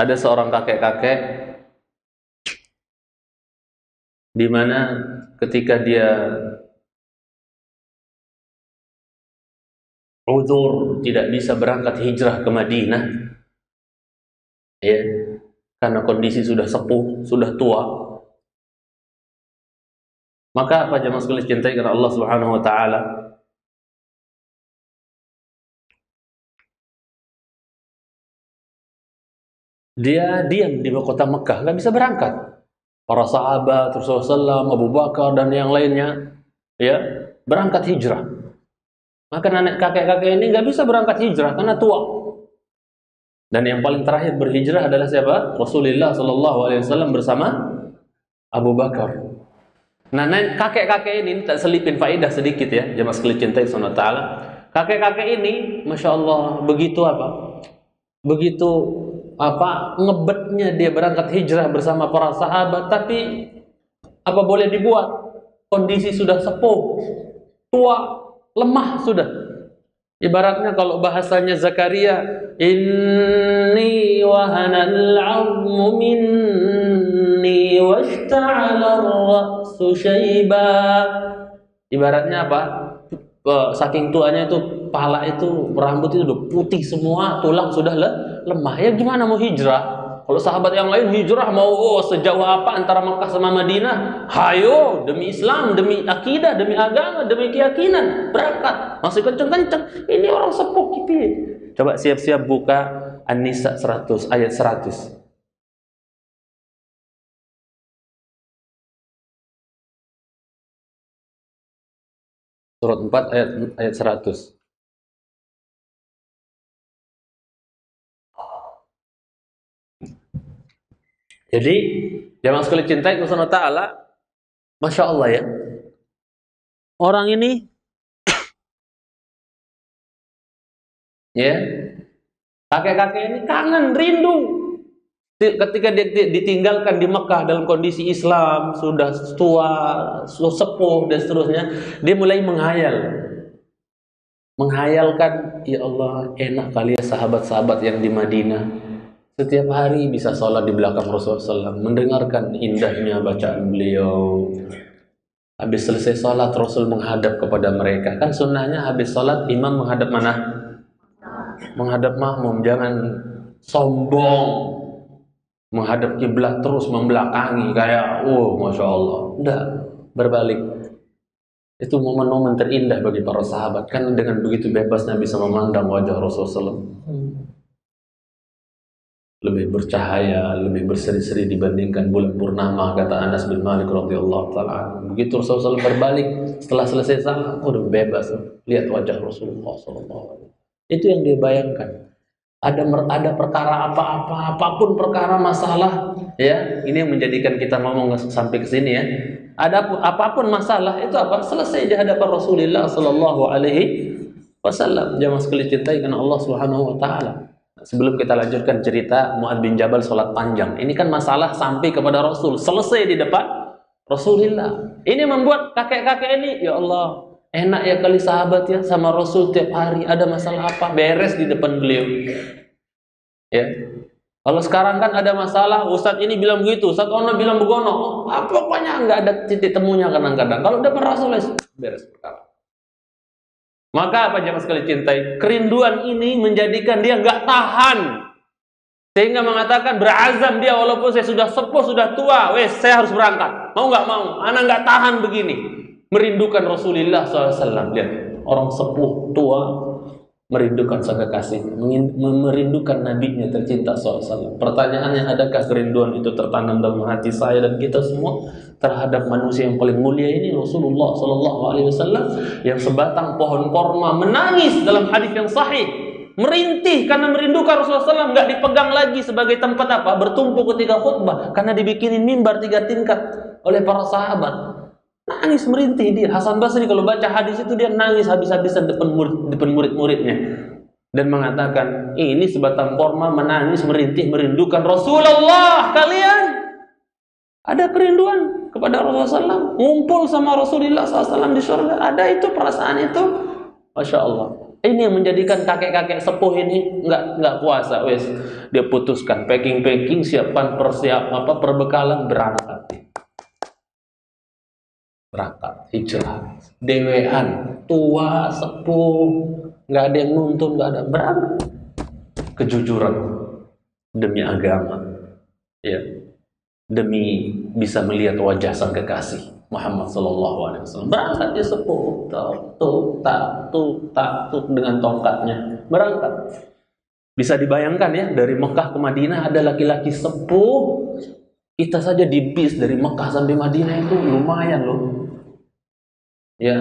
ada seorang kakek-kakek di mana ketika dia uzur tidak bisa berangkat hijrah ke Madinah ya karena kondisi sudah sepuh, sudah tua. Maka apa jemaah sekalian cintai karena Allah Subhanahu wa taala dia diam di kota Mekah, nggak bisa berangkat. Para sahabat Rasulullah Abu Bakar dan yang lainnya, ya berangkat hijrah. Maka nenek kakek-kakek ini nggak bisa berangkat hijrah karena tua. Dan yang paling terakhir berhijrah adalah siapa? Rasulullah Shallallahu Alaihi Wasallam bersama Abu Bakar. Nah, kakek-kakek ini tak selipin faedah sedikit ya, jemaah sekalian cinta Allah Taala. Kakek-kakek ini, masya Allah, begitu apa? Begitu apa ngebetnya dia berangkat hijrah bersama para sahabat, tapi apa boleh dibuat? Kondisi sudah sepuh, tua, lemah sudah. Ibaratnya kalau bahasanya Zakaria, inni wahanal 'azmu minni washta'ala ar-ra'su syaiba. Ibaratnya apa? Saking tuanya itu pala itu rambut itu udah putih semua, tulang sudah lemah. Ya gimana mau hijrah? Kalau sahabat yang lain hijrah mau oh, sejauh apa antara Makkah sama Madinah? Hayo demi Islam, demi akidah, demi agama, demi keyakinan berangkat. Masih kenceng-kenceng. Ini orang sepuh kipi. Coba siap-siap buka An-Nisa 100 ayat 100. Surat 4 ayat ayat 100. Jadi jangan sekali cintai Allah Taala, masya Allah ya. Orang ini, ya, kakek-kakek ini kangen, rindu. Ketika dia ditinggalkan di Mekah dalam kondisi Islam, sudah tua, sudah sepuh dan seterusnya, dia mulai menghayal. Menghayalkan, ya Allah, enak kali ya sahabat-sahabat yang di Madinah setiap hari bisa sholat di belakang Rasulullah SAW, mendengarkan indahnya bacaan beliau. Habis selesai sholat, Rasul menghadap kepada mereka. Kan sunnahnya habis sholat, imam menghadap mana? Menghadap makmum, jangan sombong. Menghadap kiblat terus membelakangi kayak, oh masya Allah. Enggak, berbalik. Itu momen-momen terindah bagi para sahabat. Kan dengan begitu bebasnya bisa memandang wajah Rasulullah SAW lebih bercahaya, lebih berseri-seri dibandingkan bulan purnama kata Anas bin Malik radhiyallahu taala. Begitu Rasulullah SAW berbalik setelah selesai salat, udah bebas lihat wajah Rasulullah SAW. Itu yang dia bayangkan. Ada ada perkara apa-apa, apa pun perkara masalah, ya ini yang menjadikan kita ngomong sampai ke sini ya. Ada apa pun masalah itu apa selesai di hadapan Rasulullah Sallallahu Alaihi Wasallam. Jangan sekali cintai karena Allah Subhanahu Wa Taala. Sebelum kita lanjutkan cerita Muad bin Jabal sholat panjang. Ini kan masalah sampai kepada Rasul. Selesai di depan Rasulullah. Ini membuat kakek-kakek ini, ya Allah, enak ya kali sahabat ya sama Rasul tiap hari. Ada masalah apa? Beres di depan beliau. Ya. Kalau sekarang kan ada masalah, Ustadz ini bilang begitu, Ustadz Ono bilang begono. Oh, pokoknya nggak ada titik temunya kadang-kadang. Kalau depan Rasul, beres perkara. Maka apa jemaah sekali cintai? Kerinduan ini menjadikan dia nggak tahan. Sehingga mengatakan berazam dia walaupun saya sudah sepuh, sudah tua, wes saya harus berangkat. Mau nggak mau, anak nggak tahan begini. Merindukan Rasulullah SAW. Lihat, orang sepuh, tua, merindukan sang kekasih, merindukan nabinya tercinta SAW. Pertanyaannya, adakah kerinduan itu tertanam dalam hati saya dan kita semua terhadap manusia yang paling mulia ini Rasulullah Sallallahu Alaihi Wasallam yang sebatang pohon korma menangis dalam hadis yang sahih merintih karena merindukan Rasulullah SAW nggak dipegang lagi sebagai tempat apa bertumpu ketika khutbah karena dibikinin mimbar tiga tingkat oleh para sahabat Nangis merintih dia. Hasan Basri kalau baca hadis itu dia nangis habis-habisan depan murid depan murid-muridnya. Dan mengatakan ini sebatang korma menangis merintih merindukan Rasulullah kalian. Ada kerinduan kepada Rasulullah ngumpul sama Rasulullah SAW di surga ada itu perasaan itu? Masya Allah. Ini yang menjadikan kakek-kakek sepuh ini nggak nggak puasa, wes. Dia putuskan packing-packing, siapkan persiap apa perbekalan berangkat. Berangkat hijrah, dewean, tua, sepuh, nggak ada yang nuntun, nggak ada. Berangkat. Kejujuran. Demi agama, ya, demi bisa melihat wajah sang kekasih. Muhammad Sallallahu Alaihi Wasallam. Berangkat dia sepuh. Tuh tak tuh dengan tongkatnya. Berangkat. Bisa dibayangkan ya dari Mekah ke Madinah ada laki-laki sepuh kita saja di bis dari Mekah sampai Madinah itu lumayan loh ya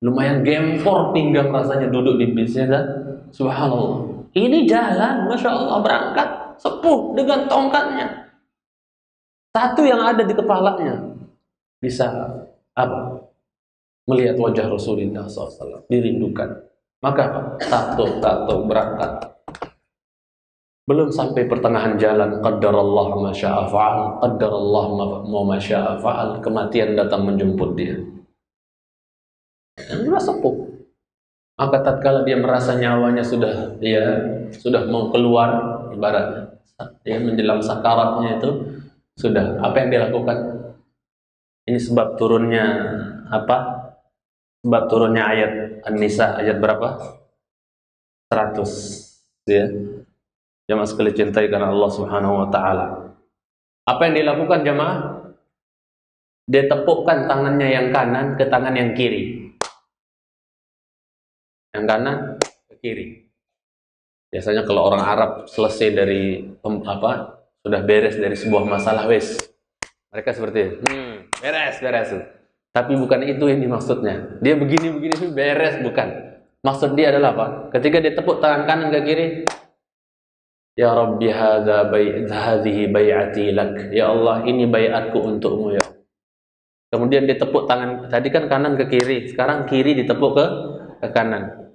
lumayan gempor pinggang rasanya duduk di bisnya kan subhanallah ini jalan masya Allah berangkat sepuh dengan tongkatnya satu yang ada di kepalanya bisa apa? Melihat wajah Rasulullah SAW, dirindukan. Maka apa? Tato, tato, berangkat. Belum sampai pertengahan jalan, Allah ma sya'a fa'al, Allah ma sya'a fa'al, kematian datang menjemput dia. Dan dia sepuh. Maka tatkala dia merasa nyawanya sudah ya sudah mau keluar ibaratnya ya menjelang sakaratnya itu sudah apa yang dia lakukan ini sebab turunnya apa? Sebab turunnya ayat An-Nisa ayat berapa? 100 ya. Jamaah sekali cintai karena Allah Subhanahu wa taala. Apa yang dilakukan jamaah? Dia tepukkan tangannya yang kanan ke tangan yang kiri. Yang kanan ke kiri. Biasanya kalau orang Arab selesai dari apa sudah beres dari sebuah masalah wes mereka seperti itu. Hmm, beres, beres. Tapi bukan itu yang dimaksudnya. Dia begini begini beres bukan. Maksud dia adalah apa? Ketika dia tepuk tangan kanan ke kiri, Ya Rabbi hadza bai' hadhihi bai'ati lak. Ya Allah, ini baiatku untukmu ya. Kemudian dia tepuk tangan tadi kan kanan ke kiri, sekarang kiri ditepuk ke ke kanan.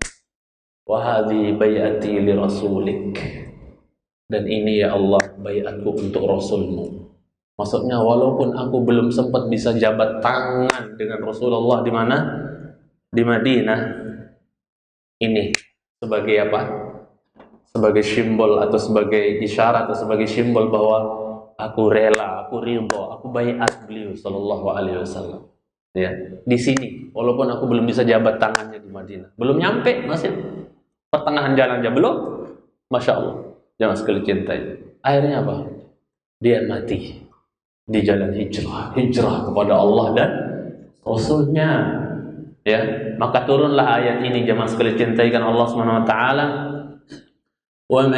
Wa hadhihi bai'ati li rasulik. Dan ini ya Allah baiatku untuk rasulmu. Maksudnya walaupun aku belum sempat bisa jabat tangan dengan Rasulullah di mana? Di Madinah. Ini sebagai apa? Sebagai simbol atau sebagai isyarat atau sebagai simbol bahwa aku rela, aku ridho, aku bayat beliau sallallahu alaihi wasallam. Ya, di sini walaupun aku belum bisa jabat tangannya di Madinah. Belum nyampe masih pertengahan jalan aja belum. Masya Allah. Jangan sekali cintai. Akhirnya apa? Dia mati di jalan hijrah, hijrah kepada Allah dan Rasulnya. Ya, maka turunlah ayat ini jemaah sekalian cintaikan Allah Subhanahu wa taala. Man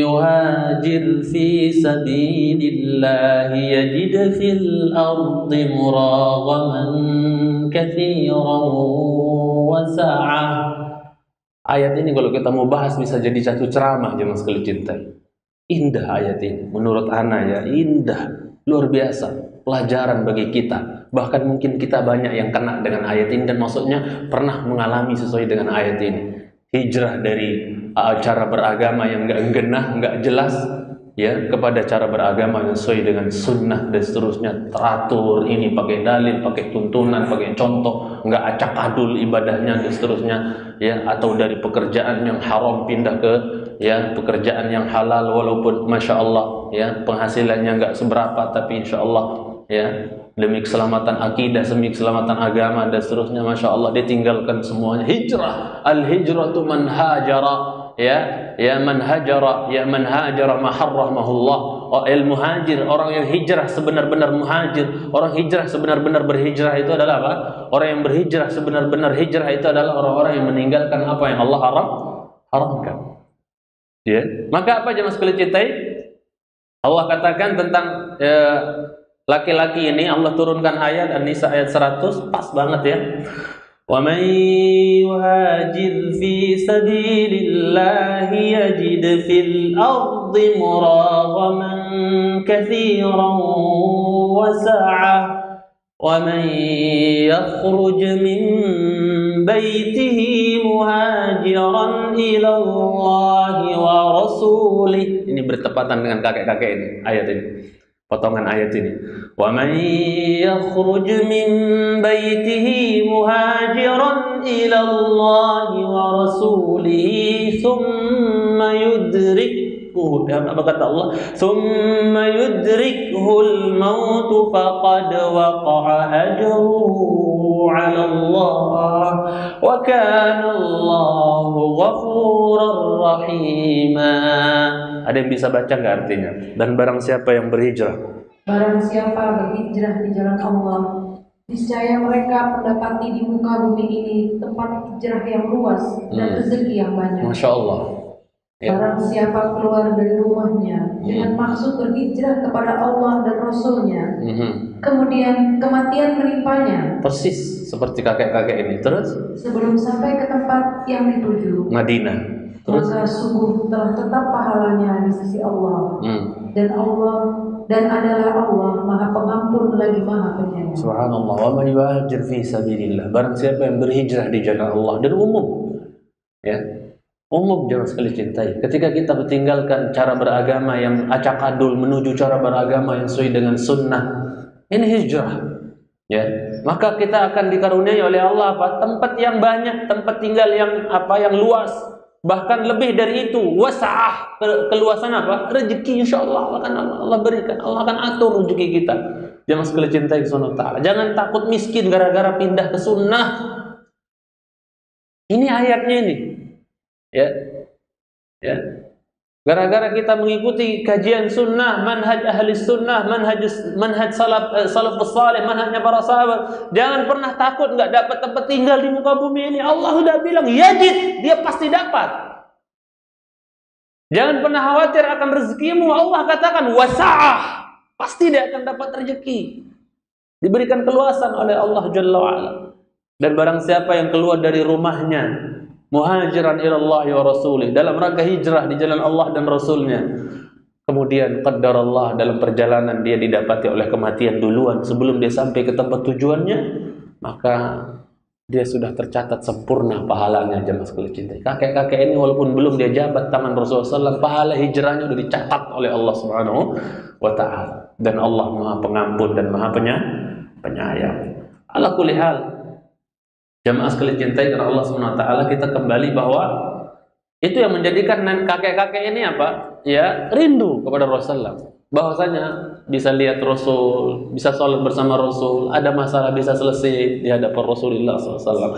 yuhajir fi sabilillah yajid fil ardi muraghaman katsiran wa sa'ah. Ayat ini kalau kita mau bahas bisa jadi satu ceramah jemaah sekalian cintai. Indah ayat ini, menurut Ana ya indah, luar biasa, pelajaran bagi kita. Bahkan mungkin kita banyak yang kena dengan ayat ini dan maksudnya pernah mengalami sesuai dengan ayat ini. Hijrah dari uh, cara beragama yang enggak genah, enggak jelas, ya kepada cara beragama yang sesuai dengan sunnah dan seterusnya. Teratur ini pakai dalil pakai tuntunan pakai contoh enggak acak adul ibadahnya dan seterusnya ya atau dari pekerjaan yang haram pindah ke ya pekerjaan yang halal walaupun masya Allah ya penghasilannya nggak seberapa tapi insya Allah ya demi keselamatan akidah demi keselamatan agama dan seterusnya masya Allah dia tinggalkan semuanya. Hijrah. Al hijratu man ya ya man hajara ya man hajara ma harramahullah oh, al muhajir orang yang hijrah sebenar-benar muhajir. Orang hijrah sebenar-benar berhijrah itu adalah apa? Orang yang berhijrah sebenar-benar hijrah itu adalah orang-orang yang meninggalkan apa yang Allah haram haramkan. Ya. Maka apa jemaah sekalian cintai? Allah katakan tentang ya, Laki-laki ini Allah turunkan ayat An-Nisa ayat 100 pas banget ya. Wa may yuhajir fi sabilillahi yajid fil ardi muraghaman katsiran wa sa'a. Wa may yakhruj min baitihi muhajiran ila Allah wa rasulih ini bertepatan dengan kakek-kakek ini ayat ini. Potongan ayat ini wa man yakhruj min baitihi muhajiran ila Allah wa ورسوله ثم Dan apa kata Allah? Summa yudrikhul maut faqad waqa'a ajruhu 'ala Allah wa kana Allah ghafurur rahim Ada yang bisa baca nggak artinya? Dan barang siapa yang berhijrah? Barang siapa berhijrah di jalan Allah, Niscaya mereka mendapati di muka bumi ini tempat hijrah yang luas dan hmm. rezeki yang banyak. Masya Allah ya. Barang siapa keluar dari rumahnya dengan maksud berhijrah kepada Allah dan Rasulnya, Mhm. kemudian kematian menimpanya. Persis seperti kakek-kakek ini. Terus? Sebelum sampai ke tempat yang dituju, Madinah. Terus? maka sungguh telah tetap pahalanya di sisi Allah. Hmm. dan Allah dan adalah Allah Maha Pengampun lagi Maha Penyayang. Subhanallah. Wa man yuhajir fi sabilillah. Barang siapa yang berhijrah di jalan Allah dan umum ya umum jangan sekali cintai ketika kita meninggalkan cara beragama yang acak adul menuju cara beragama yang sesuai dengan sunnah ini hijrah. Ya. Maka kita akan dikaruniai oleh Allah apa? Tempat yang banyak tempat tinggal yang apa? Yang luas. Bahkan lebih dari itu wasa'ah ke- keluasan apa? Rezeki insyaallah. Allah akan Allah berikan Allah akan atur rezeki kita. Jangan sekali cintai sunnah ta'ala. Jangan takut miskin gara-gara pindah ke sunnah. Ini ayatnya ini ya. Ya. Gara-gara kita mengikuti kajian sunnah manhaj ahli sunnah manhaj manhaj salaf eh, salafus salih manhajnya para sahabat jangan pernah takut nggak dapat tempat tinggal di muka bumi ini. Allah sudah bilang yajid. Dia pasti dapat. Jangan pernah khawatir akan rezekimu. Allah katakan wasa'ah. Pasti dia akan dapat rezeki diberikan keluasan oleh Allah Jalla wa'ala. Dan barang siapa yang keluar dari rumahnya muhajiran ilallahi wa rasulih. Dalam rangka hijrah di jalan Allah dan Rasulnya. Kemudian qaddar Allah dalam perjalanan dia didapati oleh kematian duluan. Sebelum dia sampai ke tempat tujuannya maka dia sudah tercatat sempurna pahalanya jemaah sekalian cintai. Kakek-kakek ini walaupun belum dia jabat tangan Rasulullah SAW pahala hijrahnya sudah dicatat oleh Allah Subhanahu wa taala. Dan Allah Maha Pengampun dan Maha Penya- Penyayang. Ala kulli hal Jamaah sekalian cintai karena Allah SWT kita kembali bahwa itu yang menjadikan kakek-kakek ini apa? Ya, rindu kepada Rasulullah. Bahwasanya bisa lihat Rasul, bisa sholat bersama Rasul, ada masalah bisa selesai di hadapan Rasulullah SAW.